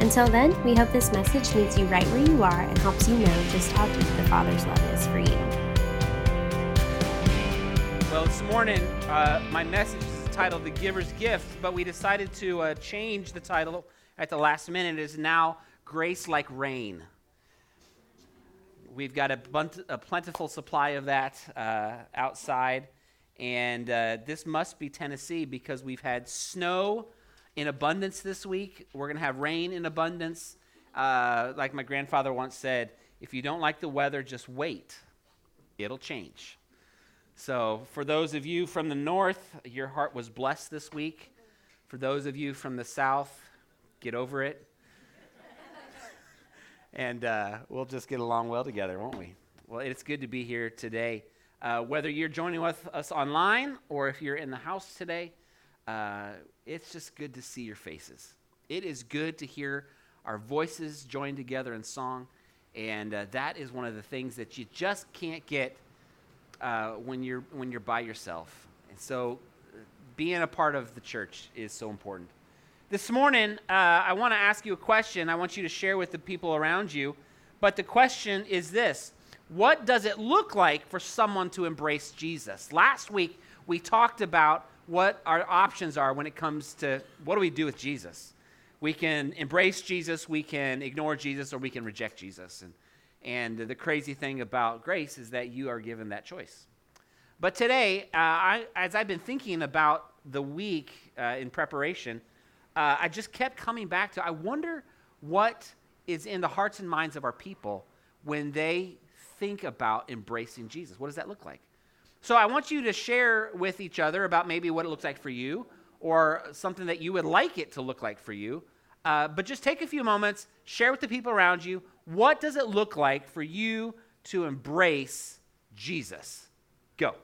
Until then, we hope this message meets you right where you are and helps you know just how deep the Father's love is for you. Well, this morning, uh, my message is titled The Giver's Gift, but we decided to uh, change the title at the last minute. It is now Grace Like Rain. We've got a, bunt- a plentiful supply of that uh, outside, and uh, this must be Tennessee because we've had snow in abundance this week. We're going to have rain in abundance. Uh, like my grandfather once said, if you don't like the weather, just wait. It'll change. So, for those of you from the north, your heart was blessed this week. For those of you from the south, get over it. and uh, we'll just get along well together, won't we? Well, it's good to be here today. Uh, whether you're joining with us online or if you're in the house today, uh, it's just good to see your faces. It is good to hear our voices join together in song. And uh, that is one of the things that you just can't get uh, when, you're, when you're by yourself. And so uh, being a part of the church is so important. This morning, uh, I want to ask you a question. I want you to share with the people around you. But the question is this What does it look like for someone to embrace Jesus? Last week, we talked about what our options are when it comes to what do we do with Jesus. We can embrace Jesus, we can ignore Jesus, or we can reject Jesus. And, and the crazy thing about grace is that you are given that choice. But today, uh, I, as I've been thinking about the week uh, in preparation, uh, I just kept coming back to I wonder what is in the hearts and minds of our people when they think about embracing Jesus. What does that look like? So I want you to share with each other about maybe what it looks like for you or something that you would like it to look like for you. Uh, but just take a few moments, share with the people around you what does it look like for you to embrace Jesus? Go.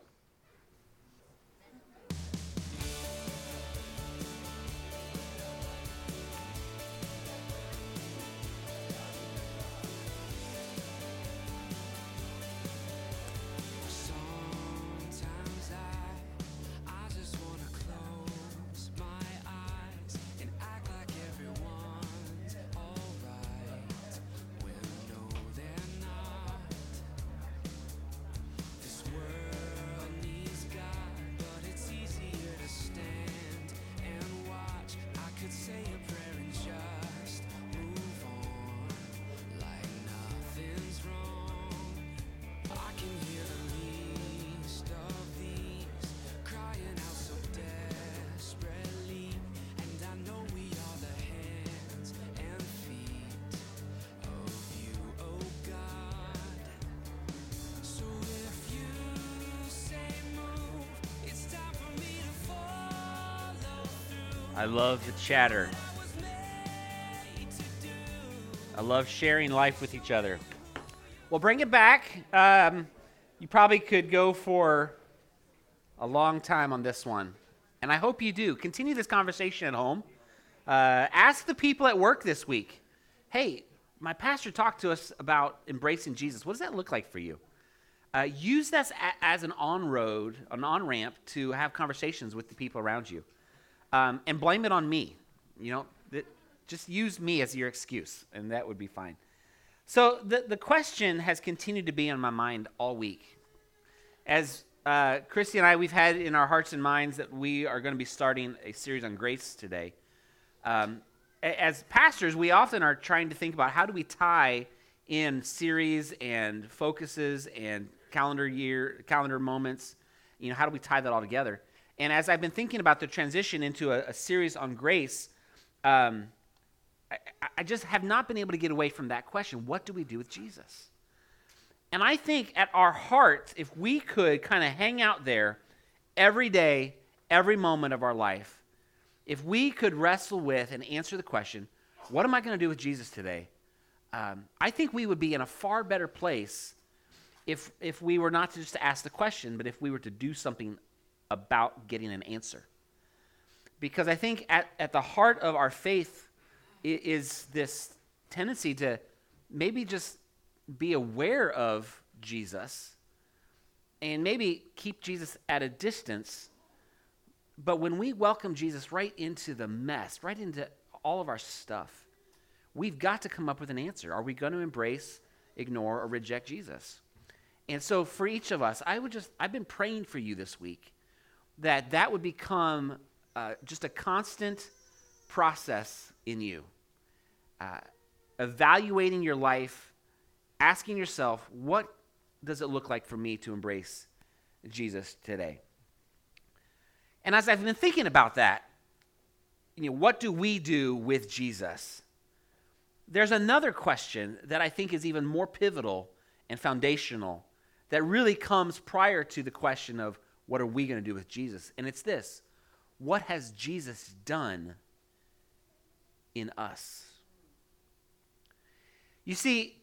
I love the chatter. I love sharing life with each other. Well, bring it back. Um, you probably could go for a long time on this one. And I hope you do. Continue this conversation at home. Uh, ask the people at work this week hey, my pastor talked to us about embracing Jesus. What does that look like for you? Uh, use this as an on road, an on ramp to have conversations with the people around you um, and blame it on me. You know, that, just use me as your excuse, and that would be fine. So the, the question has continued to be on my mind all week. As uh, Christy and I, we've had in our hearts and minds that we are going to be starting a series on grace today. Um, as pastors, we often are trying to think about how do we tie in series and focuses and calendar year, calendar moments. You know, how do we tie that all together? And as I've been thinking about the transition into a, a series on grace, um, I, I just have not been able to get away from that question what do we do with Jesus? And I think at our hearts, if we could kind of hang out there every day, every moment of our life, if we could wrestle with and answer the question, what am I going to do with Jesus today? Um, I think we would be in a far better place if, if we were not to just ask the question, but if we were to do something about getting an answer. Because I think at, at the heart of our faith is this tendency to maybe just be aware of Jesus and maybe keep Jesus at a distance. But when we welcome Jesus right into the mess, right into all of our stuff, we've got to come up with an answer. Are we going to embrace, ignore, or reject Jesus? And so for each of us, I would just, I've been praying for you this week that that would become uh, just a constant process in you. Uh, evaluating your life, asking yourself, what does it look like for me to embrace Jesus today? And as I've been thinking about that, you know, what do we do with Jesus? There's another question that I think is even more pivotal and foundational that really comes prior to the question of what are we going to do with Jesus? And it's this what has Jesus done in us? You see,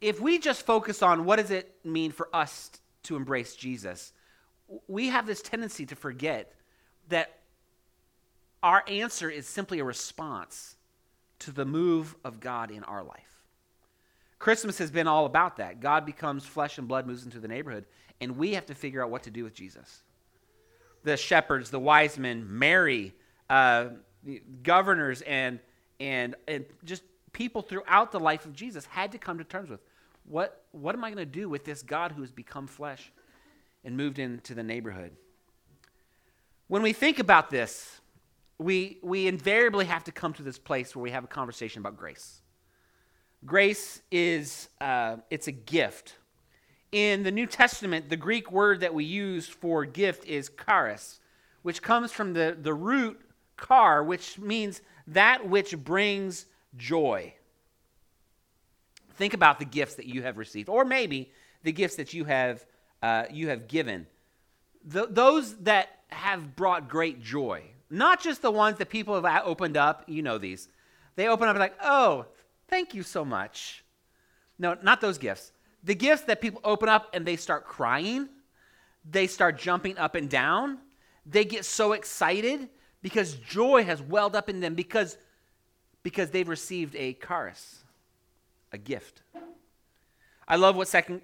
if we just focus on what does it mean for us to embrace Jesus, we have this tendency to forget that our answer is simply a response to the move of God in our life. Christmas has been all about that. God becomes flesh and blood, moves into the neighborhood, and we have to figure out what to do with Jesus. The shepherds, the wise men, Mary, uh, governors, and, and, and just people throughout the life of Jesus had to come to terms with what, what am I going to do with this God who has become flesh and moved into the neighborhood? When we think about this, we, we invariably have to come to this place where we have a conversation about grace. Grace is uh, it's a gift. In the New Testament, the Greek word that we use for gift is charis, which comes from the, the root char, which means that which brings joy. Think about the gifts that you have received, or maybe the gifts that you have, uh, you have given. The, those that have brought great joy, not just the ones that people have opened up, you know these. They open up like, oh, thank you so much. No, not those gifts. The gifts that people open up and they start crying, they start jumping up and down, they get so excited because joy has welled up in them because because they've received a charis, a gift. I love what 2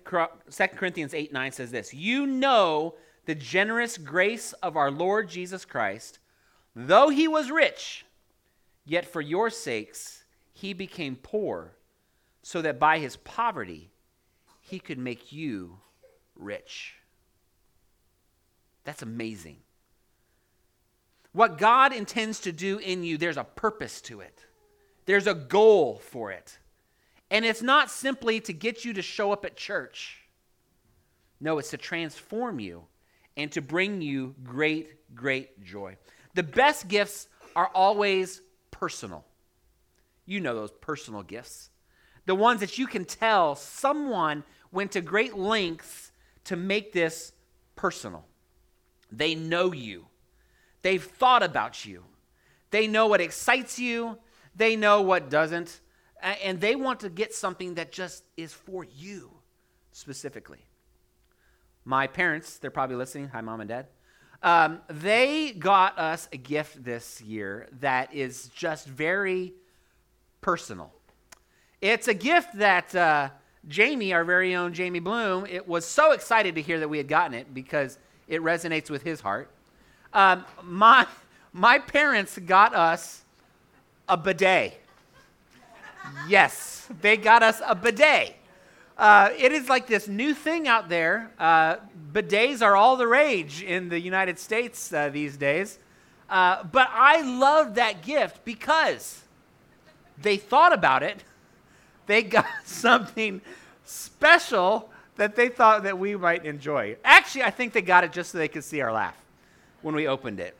Corinthians 8 9 says this You know the generous grace of our Lord Jesus Christ, though he was rich, yet for your sakes he became poor, so that by his poverty he could make you rich. That's amazing. What God intends to do in you, there's a purpose to it. There's a goal for it. And it's not simply to get you to show up at church. No, it's to transform you and to bring you great, great joy. The best gifts are always personal. You know those personal gifts. The ones that you can tell someone went to great lengths to make this personal. They know you, they've thought about you, they know what excites you, they know what doesn't, and they want to get something that just is for you specifically. My parents, they're probably listening. Hi, mom and dad. Um, they got us a gift this year that is just very personal. It's a gift that uh, Jamie, our very own Jamie Bloom, it was so excited to hear that we had gotten it because it resonates with his heart. Um, my, my parents got us a bidet. yes, they got us a bidet. Uh, it is like this new thing out there. Uh, bidets are all the rage in the United States uh, these days. Uh, but I love that gift because they thought about it. They got something special that they thought that we might enjoy. Actually, I think they got it just so they could see our laugh when we opened it.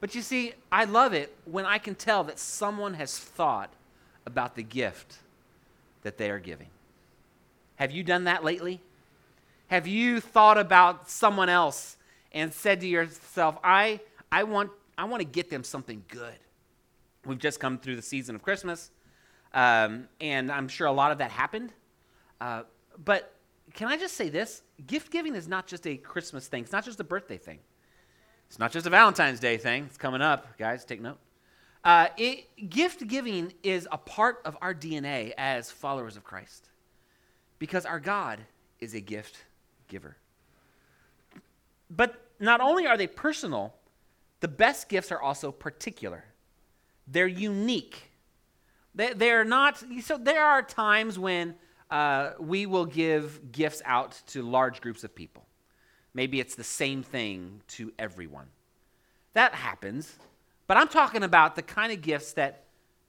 But you see, I love it when I can tell that someone has thought about the gift that they are giving. Have you done that lately? Have you thought about someone else and said to yourself, I, I, want, I want to get them something good? We've just come through the season of Christmas, um, and I'm sure a lot of that happened. Uh, but can I just say this? Gift giving is not just a Christmas thing, it's not just a birthday thing, it's not just a Valentine's Day thing. It's coming up, guys, take note. Uh, it, gift giving is a part of our DNA as followers of Christ because our God is a gift giver. But not only are they personal, the best gifts are also particular. They're unique. They, they're not, so there are times when uh, we will give gifts out to large groups of people. Maybe it's the same thing to everyone. That happens. But I'm talking about the kind of gifts that,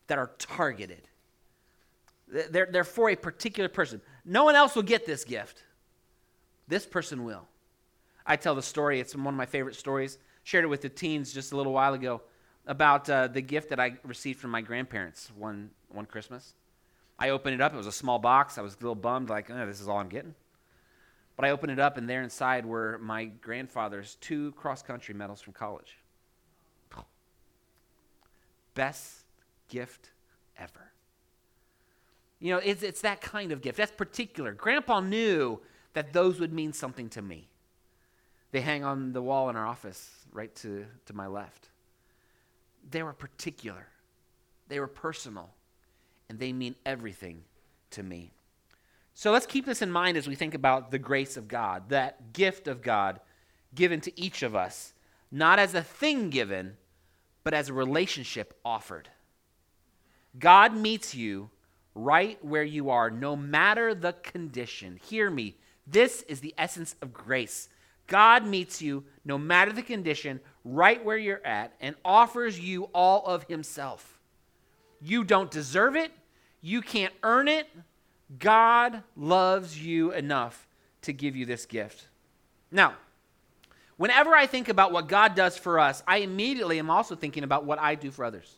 that are targeted. They're, they're for a particular person. No one else will get this gift. This person will. I tell the story, it's one of my favorite stories. Shared it with the teens just a little while ago about uh, the gift that I received from my grandparents one, one Christmas. I opened it up. It was a small box. I was a little bummed, like, oh, this is all I'm getting. But I opened it up, and there inside were my grandfather's two cross country medals from college. Best gift ever. You know, it's, it's that kind of gift. That's particular. Grandpa knew that those would mean something to me. They hang on the wall in our office right to, to my left. They were particular, they were personal, and they mean everything to me. So let's keep this in mind as we think about the grace of God, that gift of God given to each of us, not as a thing given, but as a relationship offered. God meets you right where you are, no matter the condition. Hear me. This is the essence of grace. God meets you no matter the condition, right where you're at, and offers you all of Himself. You don't deserve it, you can't earn it. God loves you enough to give you this gift. Now, whenever I think about what God does for us, I immediately am also thinking about what I do for others.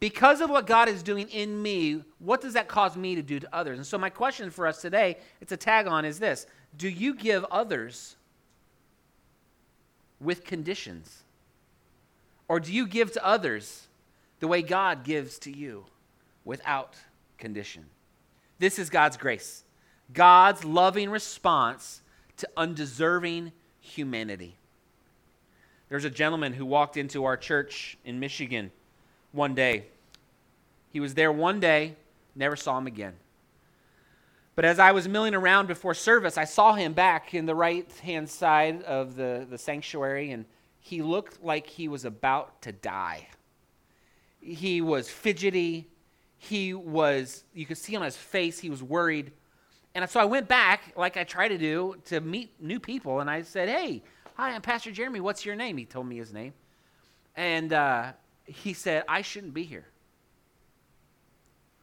Because of what God is doing in me, what does that cause me to do to others? And so, my question for us today, it's a tag on, is this Do you give others with conditions? Or do you give to others the way God gives to you without condition? This is God's grace, God's loving response to undeserving humanity. There's a gentleman who walked into our church in Michigan one day. He was there one day, never saw him again. But as I was milling around before service, I saw him back in the right hand side of the, the sanctuary, and he looked like he was about to die. He was fidgety. He was, you could see on his face, he was worried. And so I went back, like I try to do, to meet new people, and I said, Hey, hi, I'm Pastor Jeremy. What's your name? He told me his name. And uh, he said, I shouldn't be here.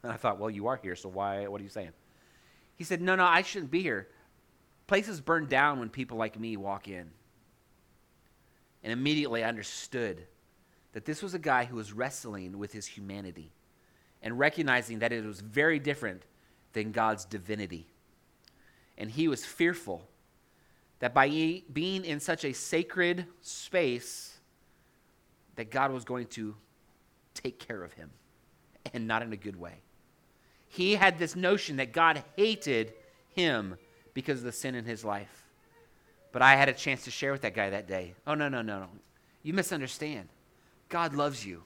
And I thought, Well, you are here, so why? What are you saying? He said, No, no, I shouldn't be here. Places burn down when people like me walk in. And immediately I understood that this was a guy who was wrestling with his humanity and recognizing that it was very different than God's divinity. And he was fearful that by being in such a sacred space, that God was going to take care of him, and not in a good way. He had this notion that God hated him because of the sin in his life. But I had a chance to share with that guy that day. Oh, no, no, no, no. You misunderstand. God loves you.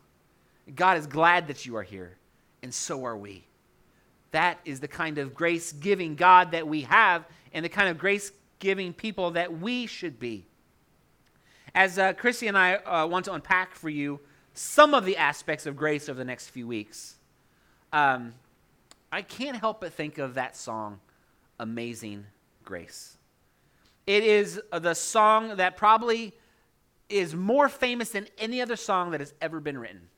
God is glad that you are here, and so are we. That is the kind of grace giving God that we have, and the kind of grace giving people that we should be. As uh, Chrissy and I uh, want to unpack for you some of the aspects of grace over the next few weeks, um, I can't help but think of that song, Amazing Grace. It is the song that probably is more famous than any other song that has ever been written.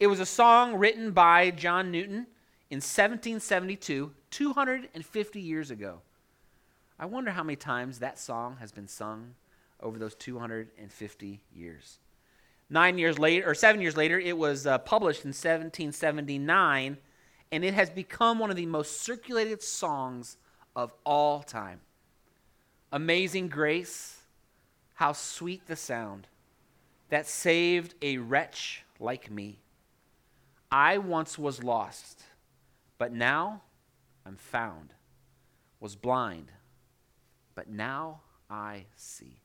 It was a song written by John Newton in 1772, 250 years ago. I wonder how many times that song has been sung over those 250 years. Nine years later, or seven years later, it was uh, published in 1779 and it has become one of the most circulated songs of all time. Amazing grace, how sweet the sound that saved a wretch like me. I once was lost, but now I'm found. was blind, but now I see.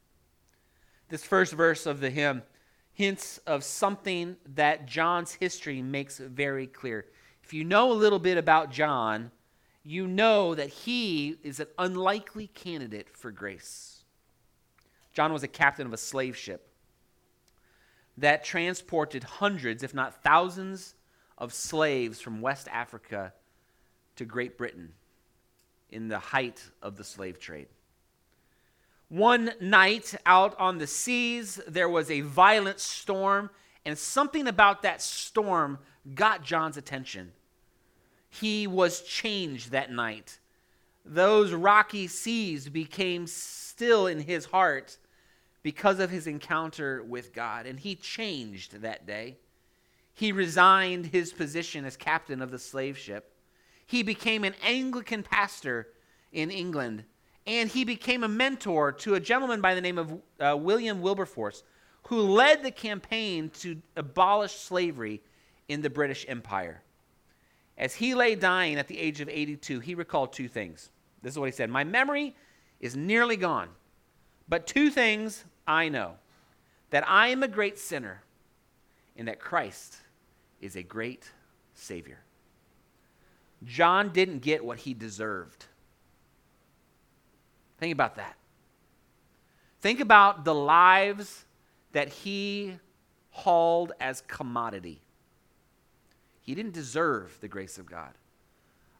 This first verse of the hymn hints of something that John's history makes very clear. If you know a little bit about John, you know that he is an unlikely candidate for grace. John was a captain of a slave ship that transported hundreds, if not thousands, of slaves from West Africa to Great Britain in the height of the slave trade. One night out on the seas, there was a violent storm, and something about that storm got John's attention. He was changed that night. Those rocky seas became still in his heart because of his encounter with God, and he changed that day. He resigned his position as captain of the slave ship. He became an Anglican pastor in England and he became a mentor to a gentleman by the name of uh, William Wilberforce, who led the campaign to abolish slavery in the British Empire. As he lay dying at the age of 82, he recalled two things. This is what he said My memory is nearly gone, but two things I know that I am a great sinner, and that Christ is a great Savior. John didn't get what he deserved. Think about that. Think about the lives that he hauled as commodity. He didn't deserve the grace of God.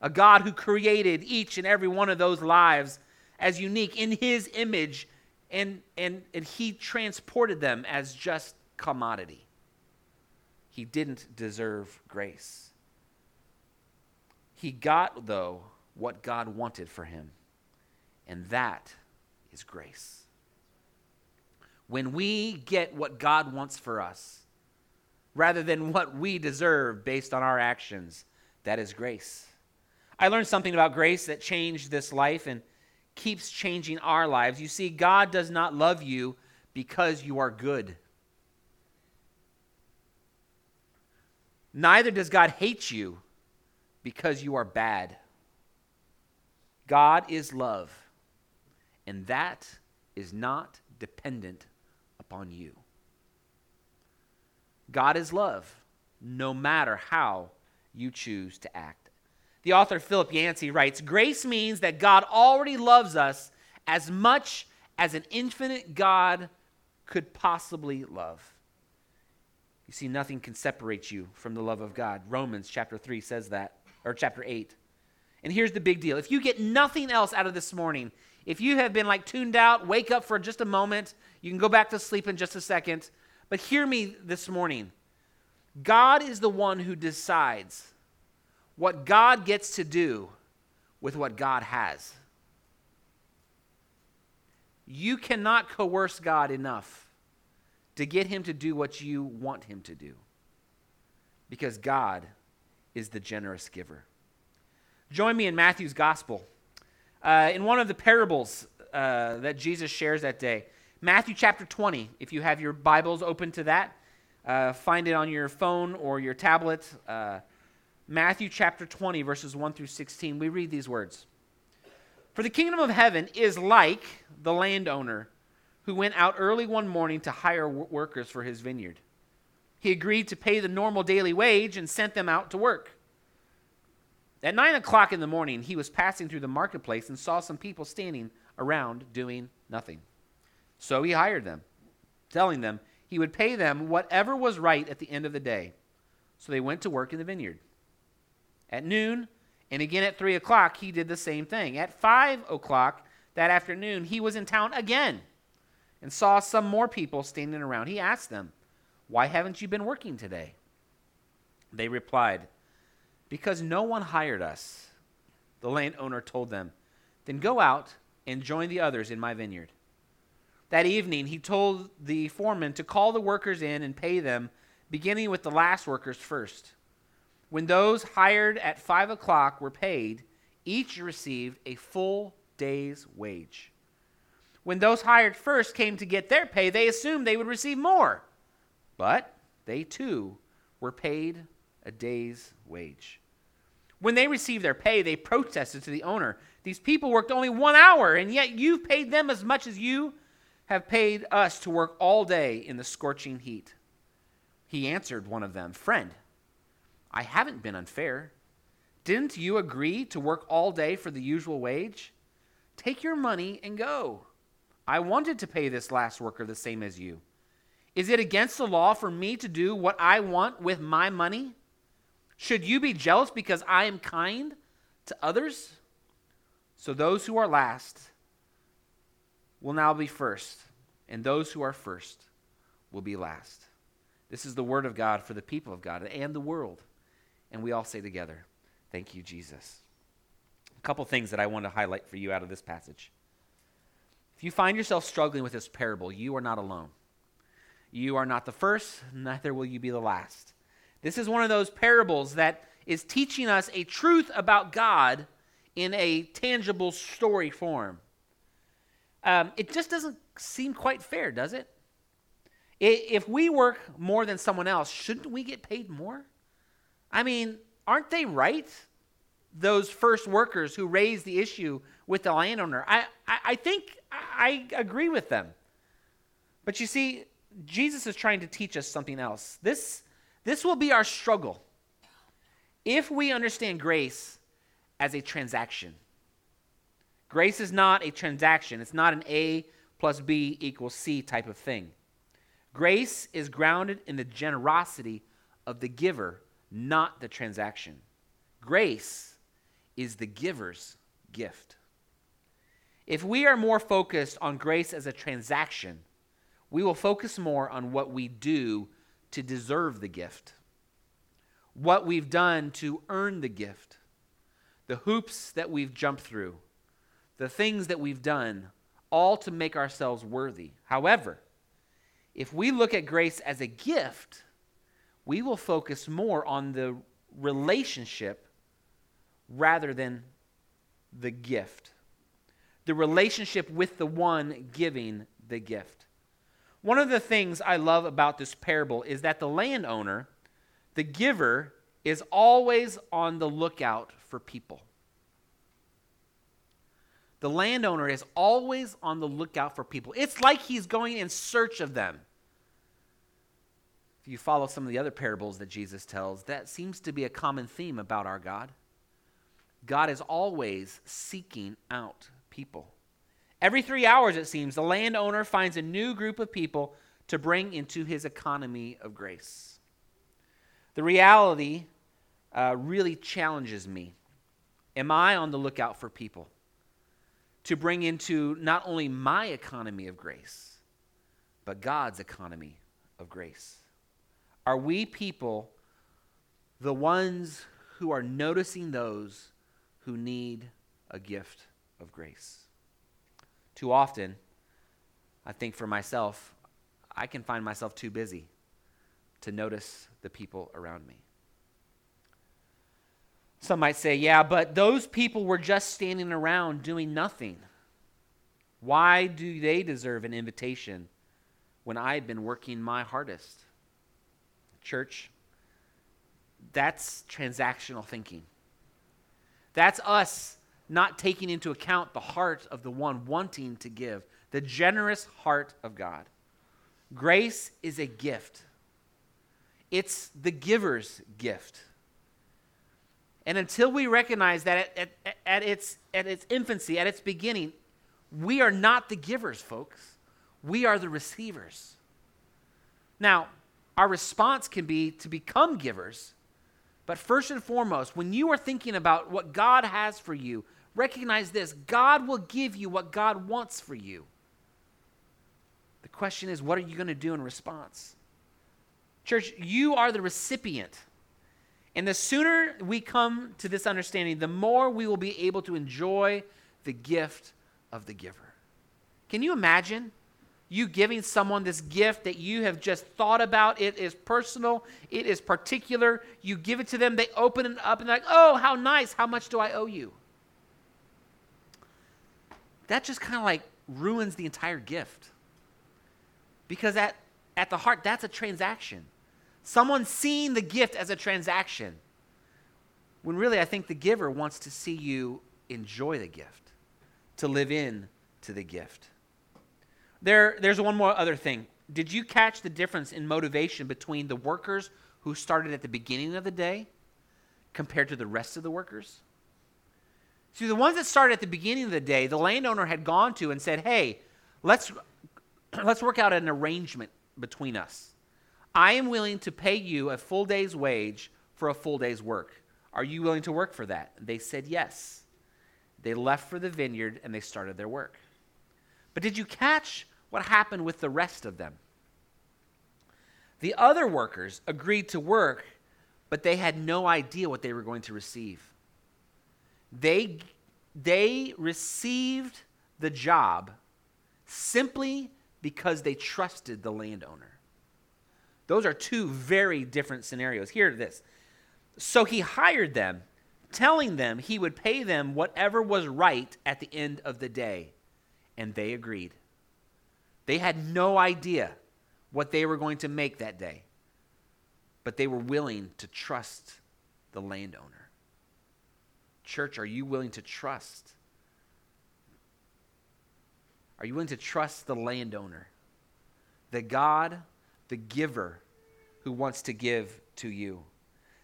A God who created each and every one of those lives as unique in his image, and, and, and he transported them as just commodity. He didn't deserve grace. He got, though, what God wanted for him. And that is grace. When we get what God wants for us, rather than what we deserve based on our actions, that is grace. I learned something about grace that changed this life and keeps changing our lives. You see, God does not love you because you are good. Neither does God hate you because you are bad. God is love and that is not dependent upon you. God is love, no matter how you choose to act. The author Philip Yancey writes Grace means that God already loves us as much as an infinite God could possibly love. You see, nothing can separate you from the love of God. Romans chapter 3 says that, or chapter 8. And here's the big deal if you get nothing else out of this morning, if you have been like tuned out, wake up for just a moment. You can go back to sleep in just a second. But hear me this morning God is the one who decides what God gets to do with what God has. You cannot coerce God enough to get him to do what you want him to do because God is the generous giver. Join me in Matthew's gospel. Uh, in one of the parables uh, that Jesus shares that day, Matthew chapter 20, if you have your Bibles open to that, uh, find it on your phone or your tablet. Uh, Matthew chapter 20, verses 1 through 16, we read these words For the kingdom of heaven is like the landowner who went out early one morning to hire workers for his vineyard. He agreed to pay the normal daily wage and sent them out to work. At nine o'clock in the morning, he was passing through the marketplace and saw some people standing around doing nothing. So he hired them, telling them he would pay them whatever was right at the end of the day. So they went to work in the vineyard. At noon, and again at three o'clock, he did the same thing. At five o'clock that afternoon, he was in town again and saw some more people standing around. He asked them, Why haven't you been working today? They replied, because no one hired us. The landowner told them, Then go out and join the others in my vineyard. That evening, he told the foreman to call the workers in and pay them, beginning with the last workers first. When those hired at five o'clock were paid, each received a full day's wage. When those hired first came to get their pay, they assumed they would receive more. But they too were paid a day's wage. When they received their pay, they protested to the owner, These people worked only one hour, and yet you've paid them as much as you have paid us to work all day in the scorching heat. He answered one of them, Friend, I haven't been unfair. Didn't you agree to work all day for the usual wage? Take your money and go. I wanted to pay this last worker the same as you. Is it against the law for me to do what I want with my money? Should you be jealous because I am kind to others? So those who are last will now be first, and those who are first will be last. This is the word of God for the people of God and the world. And we all say together, Thank you, Jesus. A couple things that I want to highlight for you out of this passage. If you find yourself struggling with this parable, you are not alone. You are not the first, neither will you be the last. This is one of those parables that is teaching us a truth about God in a tangible story form. Um, it just doesn't seem quite fair, does it? If we work more than someone else, shouldn't we get paid more? I mean, aren't they right? Those first workers who raised the issue with the landowner. I, I, I think I agree with them. But you see, Jesus is trying to teach us something else. This, this will be our struggle. If we understand grace as a transaction, grace is not a transaction, it's not an A plus B equals C type of thing. Grace is grounded in the generosity of the giver, not the transaction. Grace is the giver's gift. If we are more focused on grace as a transaction, we will focus more on what we do to deserve the gift, what we've done to earn the gift, the hoops that we've jumped through, the things that we've done, all to make ourselves worthy. However, if we look at grace as a gift, we will focus more on the relationship rather than the gift. The relationship with the one giving the gift. One of the things I love about this parable is that the landowner, the giver, is always on the lookout for people. The landowner is always on the lookout for people. It's like he's going in search of them. If you follow some of the other parables that Jesus tells, that seems to be a common theme about our God. God is always seeking out people. Every three hours, it seems, the landowner finds a new group of people to bring into his economy of grace. The reality uh, really challenges me. Am I on the lookout for people to bring into not only my economy of grace, but God's economy of grace? Are we people the ones who are noticing those who need a gift of grace? Too often, I think for myself, I can find myself too busy to notice the people around me. Some might say, yeah, but those people were just standing around doing nothing. Why do they deserve an invitation when I've been working my hardest? Church, that's transactional thinking. That's us not taking into account the heart of the one wanting to give, the generous heart of God. Grace is a gift, it's the giver's gift. And until we recognize that at, at, at, its, at its infancy, at its beginning, we are not the givers, folks. We are the receivers. Now, our response can be to become givers. But first and foremost, when you are thinking about what God has for you, recognize this God will give you what God wants for you. The question is, what are you going to do in response? Church, you are the recipient. And the sooner we come to this understanding, the more we will be able to enjoy the gift of the giver. Can you imagine you giving someone this gift that you have just thought about? It is personal, it is particular. You give it to them, they open it up, and they're like, oh, how nice. How much do I owe you? that just kind of like ruins the entire gift. Because at, at the heart, that's a transaction. Someone seeing the gift as a transaction. When really, I think the giver wants to see you enjoy the gift, to live in to the gift. There, there's one more other thing. Did you catch the difference in motivation between the workers who started at the beginning of the day compared to the rest of the workers? See, the ones that started at the beginning of the day, the landowner had gone to and said, hey, let's, let's work out an arrangement between us. I am willing to pay you a full day's wage for a full day's work. Are you willing to work for that? They said yes. They left for the vineyard and they started their work. But did you catch what happened with the rest of them? The other workers agreed to work, but they had no idea what they were going to receive. They, they received the job simply because they trusted the landowner. Those are two very different scenarios. Hear this. So he hired them, telling them he would pay them whatever was right at the end of the day. And they agreed. They had no idea what they were going to make that day, but they were willing to trust the landowner. Church, are you willing to trust? Are you willing to trust the landowner, the God, the giver who wants to give to you?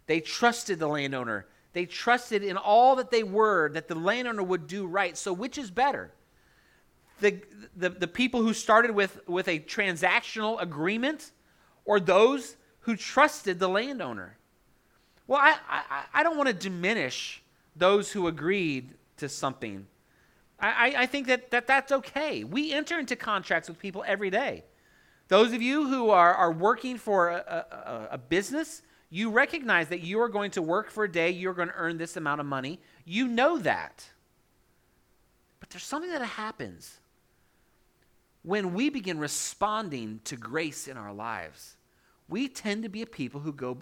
They trusted the landowner. They trusted in all that they were that the landowner would do right. So, which is better? The, the, the people who started with, with a transactional agreement or those who trusted the landowner? Well, I, I, I don't want to diminish those who agreed to something. I, I think that, that that's okay. We enter into contracts with people every day. Those of you who are, are working for a, a, a business, you recognize that you are going to work for a day, you're going to earn this amount of money. You know that. But there's something that happens when we begin responding to grace in our lives. We tend to be a people who go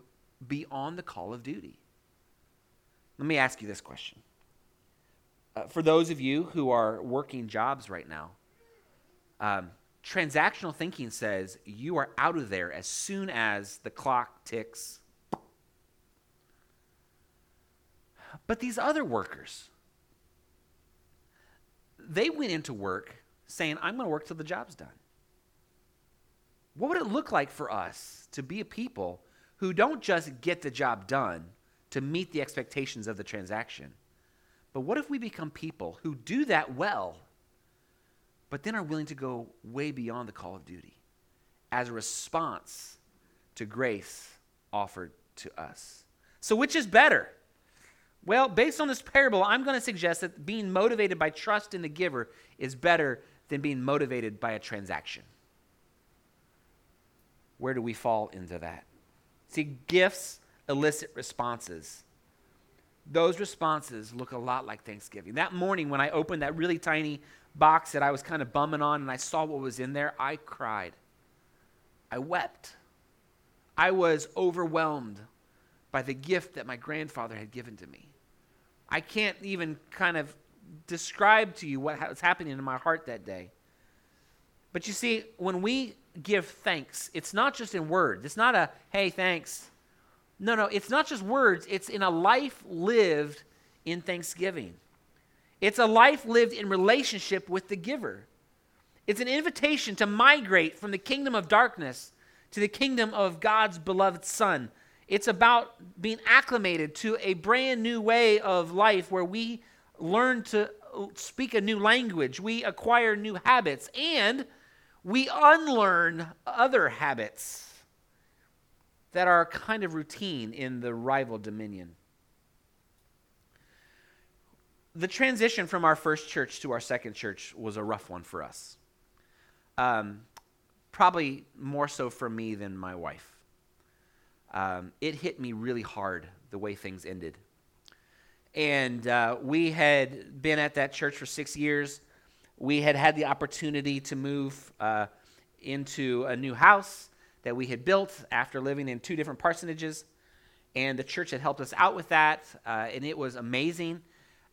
beyond the call of duty. Let me ask you this question. Uh, for those of you who are working jobs right now, um, transactional thinking says you are out of there as soon as the clock ticks. But these other workers, they went into work saying, I'm going to work till the job's done. What would it look like for us to be a people who don't just get the job done to meet the expectations of the transaction? But what if we become people who do that well, but then are willing to go way beyond the call of duty as a response to grace offered to us? So, which is better? Well, based on this parable, I'm going to suggest that being motivated by trust in the giver is better than being motivated by a transaction. Where do we fall into that? See, gifts elicit responses. Those responses look a lot like Thanksgiving. That morning, when I opened that really tiny box that I was kind of bumming on and I saw what was in there, I cried. I wept. I was overwhelmed by the gift that my grandfather had given to me. I can't even kind of describe to you what was happening in my heart that day. But you see, when we give thanks, it's not just in words. It's not a, hey, thanks. No, no, it's not just words, it's in a life lived in thanksgiving. It's a life lived in relationship with the giver. It's an invitation to migrate from the kingdom of darkness to the kingdom of God's beloved Son. It's about being acclimated to a brand new way of life where we learn to speak a new language, we acquire new habits, and we unlearn other habits that are kind of routine in the rival dominion. The transition from our first church to our second church was a rough one for us. Um, probably more so for me than my wife. Um, it hit me really hard the way things ended. And uh, we had been at that church for six years. We had had the opportunity to move uh, into a new house that we had built after living in two different parsonages. And the church had helped us out with that, uh, and it was amazing.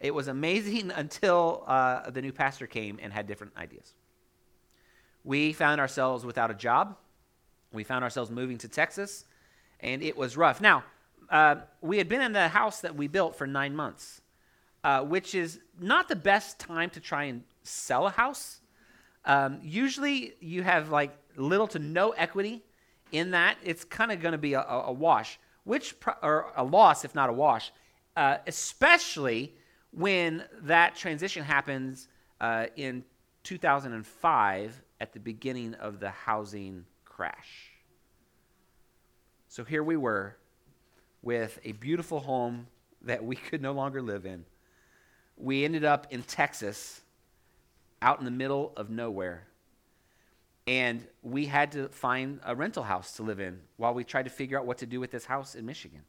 It was amazing until uh, the new pastor came and had different ideas. We found ourselves without a job. We found ourselves moving to Texas, and it was rough. Now, uh, we had been in the house that we built for nine months. uh, which is not the best time to try and sell a house. Um, usually, you have like little to no equity in that. It's kind of going to be a, a, wash, which or a loss if not a wash, uh, especially when that transition happens uh, in 2005 at the beginning of the housing crash. So here we were with a beautiful home that we could no longer live in. We ended up in Texas, out in the middle of nowhere. And we had to find a rental house to live in while we tried to figure out what to do with this house in Michigan.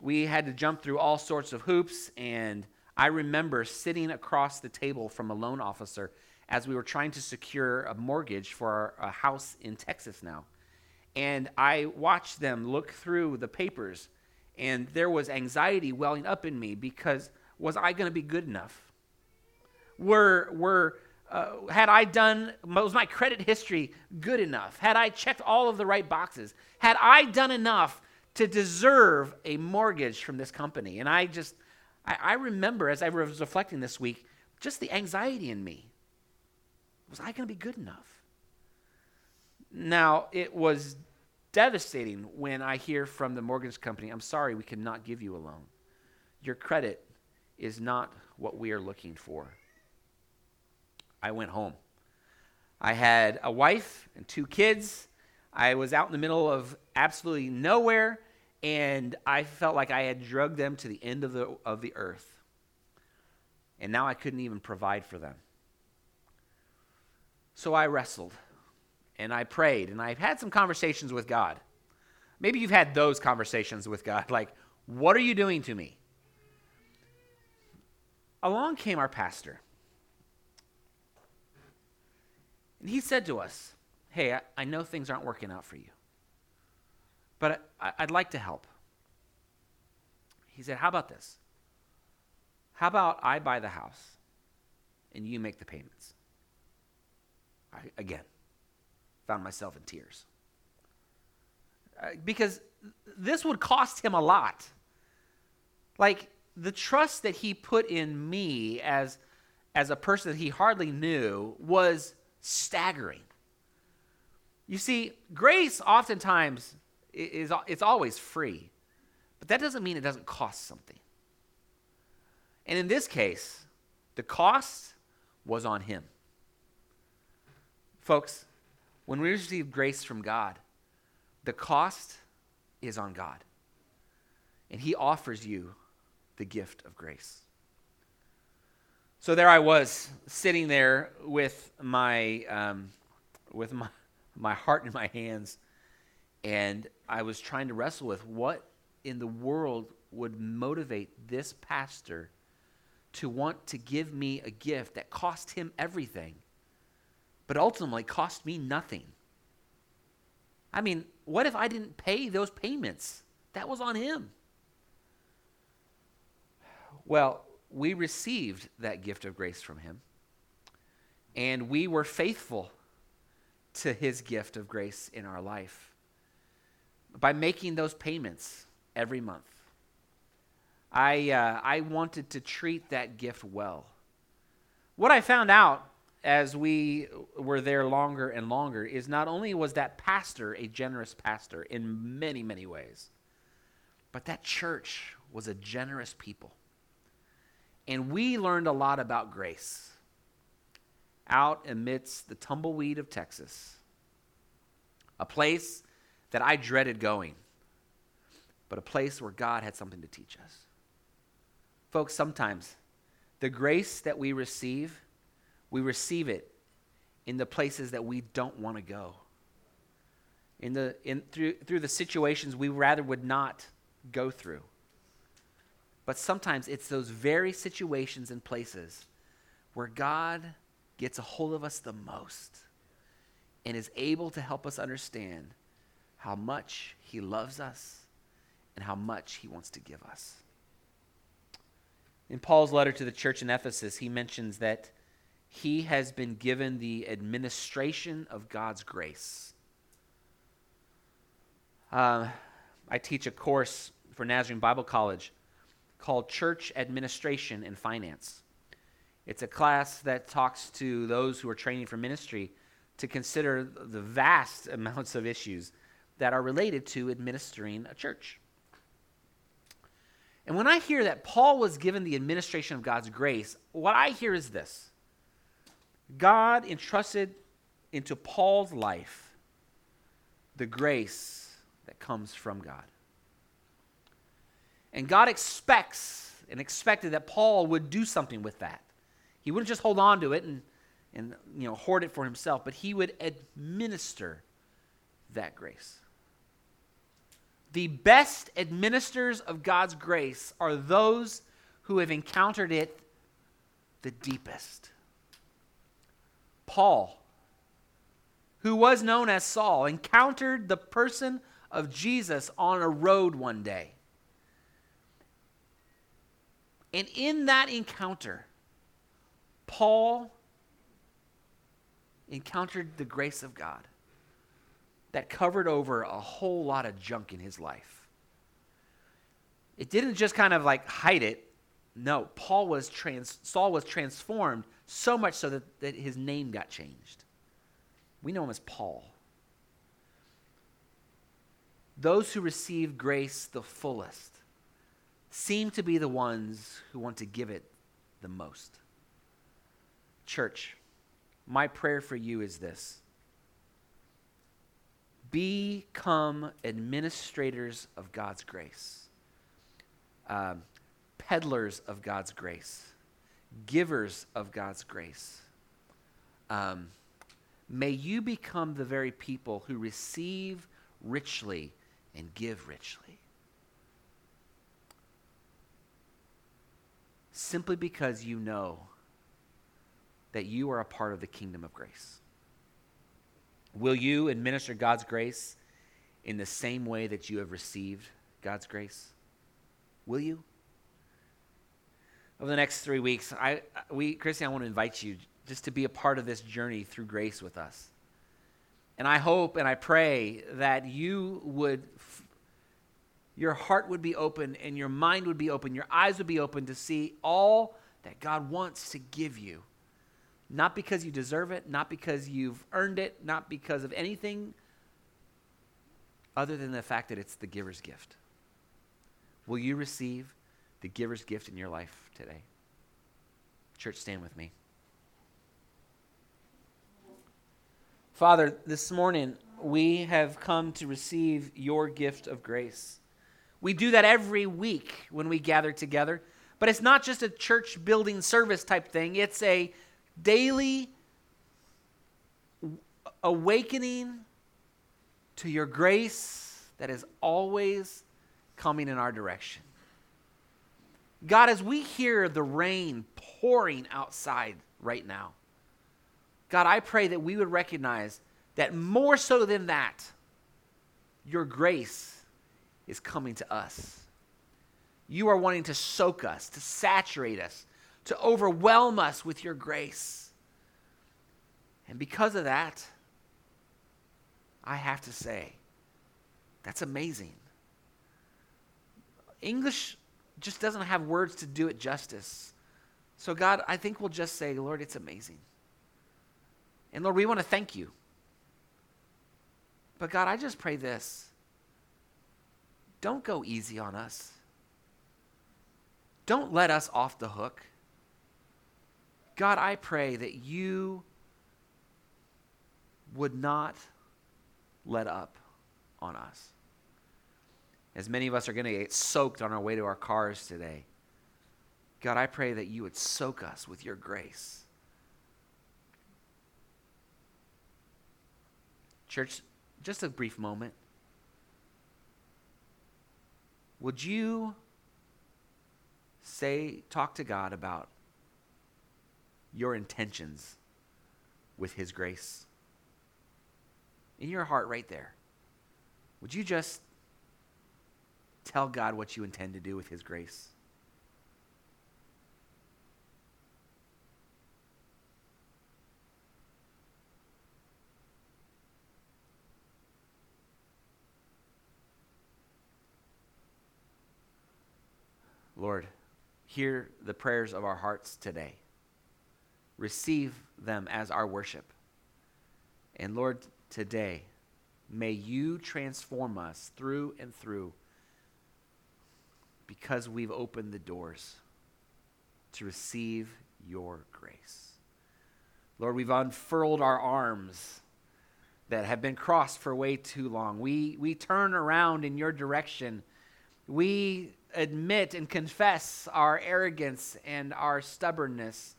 We had to jump through all sorts of hoops, and I remember sitting across the table from a loan officer as we were trying to secure a mortgage for our, a house in Texas now. And I watched them look through the papers, and there was anxiety welling up in me because was I going to be good enough? Were, were, uh, had I done, was my credit history good enough? Had I checked all of the right boxes? Had I done enough to deserve a mortgage from this company? And I just, I, I remember as I was reflecting this week, just the anxiety in me. Was I going to be good enough? Now, it was devastating when I hear from the mortgage company, I'm sorry, we cannot give you a loan. Your credit is not what we are looking for. I went home. I had a wife and two kids. I was out in the middle of absolutely nowhere, and I felt like I had drugged them to the end of the, of the earth. And now I couldn't even provide for them. So I wrestled and I prayed and I've had some conversations with God. Maybe you've had those conversations with God, like, what are you doing to me? Along came our pastor. And he said to us, Hey, I, I know things aren't working out for you, but I, I'd like to help. He said, How about this? How about I buy the house and you make the payments? I, again, found myself in tears. Uh, because this would cost him a lot. Like the trust that he put in me as, as a person that he hardly knew was staggering. You see, grace oftentimes is it's always free, but that doesn't mean it doesn't cost something. And in this case, the cost was on him. Folks, when we receive grace from God, the cost is on God. And He offers you the gift of grace. So there I was, sitting there with my, um, with my, my heart in my hands, and I was trying to wrestle with what in the world would motivate this pastor to want to give me a gift that cost him everything but ultimately cost me nothing. I mean, what if I didn't pay those payments? That was on him. Well, we received that gift of grace from him, and we were faithful to his gift of grace in our life by making those payments every month. I, uh, I wanted to treat that gift well. What I found out as we were there longer and longer is not only was that pastor a generous pastor in many, many ways, but that church was a generous people. And we learned a lot about grace out amidst the tumbleweed of Texas, a place that I dreaded going, but a place where God had something to teach us. Folks, sometimes the grace that we receive we receive it in the places that we don't want to go. In the, in, through, through the situations we rather would not go through. But sometimes it's those very situations and places where God gets a hold of us the most and is able to help us understand how much He loves us and how much He wants to give us. In Paul's letter to the church in Ephesus, he mentions that he has been given the administration of God's grace. Uh, I teach a course for Nazarene Bible College called Church Administration and Finance. It's a class that talks to those who are training for ministry to consider the vast amounts of issues that are related to administering a church. And when I hear that Paul was given the administration of God's grace, what I hear is this God entrusted into Paul's life the grace that comes from God. And God expects and expected that Paul would do something with that. He wouldn't just hold on to it and, and you know, hoard it for himself, but he would administer that grace. The best administrators of God's grace are those who have encountered it the deepest. Paul, who was known as Saul, encountered the person of Jesus on a road one day. And in that encounter, Paul encountered the grace of God that covered over a whole lot of junk in his life. It didn't just kind of like hide it. No, Paul was trans, Saul was transformed so much so that, that his name got changed. We know him as Paul. Those who receive grace the fullest seem to be the ones who want to give it the most. Church, my prayer for you is this become administrators of God's grace, um, peddlers of God's grace, givers of God's grace. Um, may you become the very people who receive richly and give richly. Simply because you know that you are a part of the kingdom of grace. Will you administer God's grace in the same way that you have received God's grace? Will you? Over the next three weeks, I, we, Christy, I want to invite you just to be a part of this journey through grace with us. And I hope and I pray that you would, your heart would be open and your mind would be open, your eyes would be open to see all that God wants to give you not because you deserve it, not because you've earned it, not because of anything other than the fact that it's the giver's gift. Will you receive the giver's gift in your life today? Church, stand with me. Father, this morning we have come to receive your gift of grace. We do that every week when we gather together, but it's not just a church building service type thing, it's a daily awakening to your grace that is always coming in our direction. God, as we hear the rain pouring outside right now, God, I pray that we would recognize that more so than that, your grace is coming to us. You are wanting to soak us, to saturate us, to overwhelm us with your grace. And because of that, I have to say, that's amazing. English just doesn't have words to do it justice. So, God, I think we'll just say, Lord, it's amazing. And Lord, we want to thank you. But, God, I just pray this don't go easy on us. Don't let us off the hook. God, I pray that you would not let up on us. As many of us are going to get soaked on our way to our cars today, God, I pray that you would soak us with your grace. Church, just a brief moment. Would you say, talk to God about your intentions with His grace. In your heart, right there, would you just tell God what you intend to do with His grace? Lord, hear the prayers of our hearts today. Receive them as our worship. And Lord, today, may you transform us through and through because we've opened the doors to receive your grace. Lord, we've unfurled our arms that have been crossed for way too long. We, we turn around in your direction. We admit and confess our arrogance and our stubbornness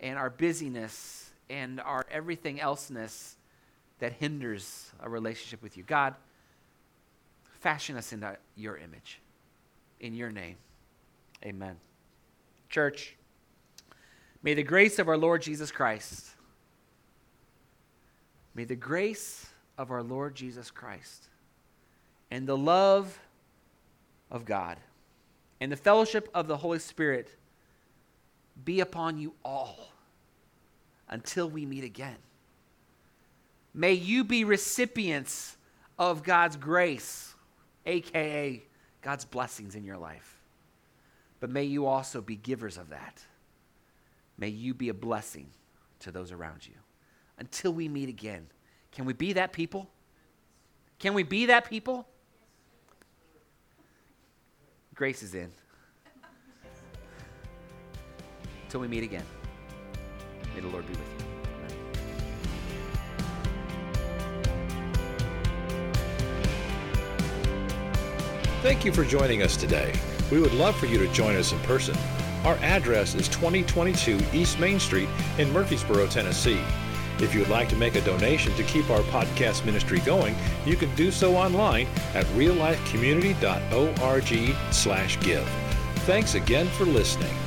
and our busyness and our everything elseness that hinders a relationship with you. God, fashion us into your image. In your name, amen. Church, may the grace of our Lord Jesus Christ, may the grace of our Lord Jesus Christ and the love of God and the fellowship of the Holy Spirit be upon you all until we meet again. May you be recipients of God's grace, aka God's blessings in your life. But may you also be givers of that. May you be a blessing to those around you. Until we meet again, can we be that people? Can we be that people? Grace is in. Until we meet again, may the Lord be with you. Thank you for joining us today. We would love for you to join us in person. Our address is 2022 East Main Street in Murfreesboro, Tennessee. If you would like to make a donation to keep our podcast ministry going, you can do so online at reallifecommunity.org/give. Thanks again for listening.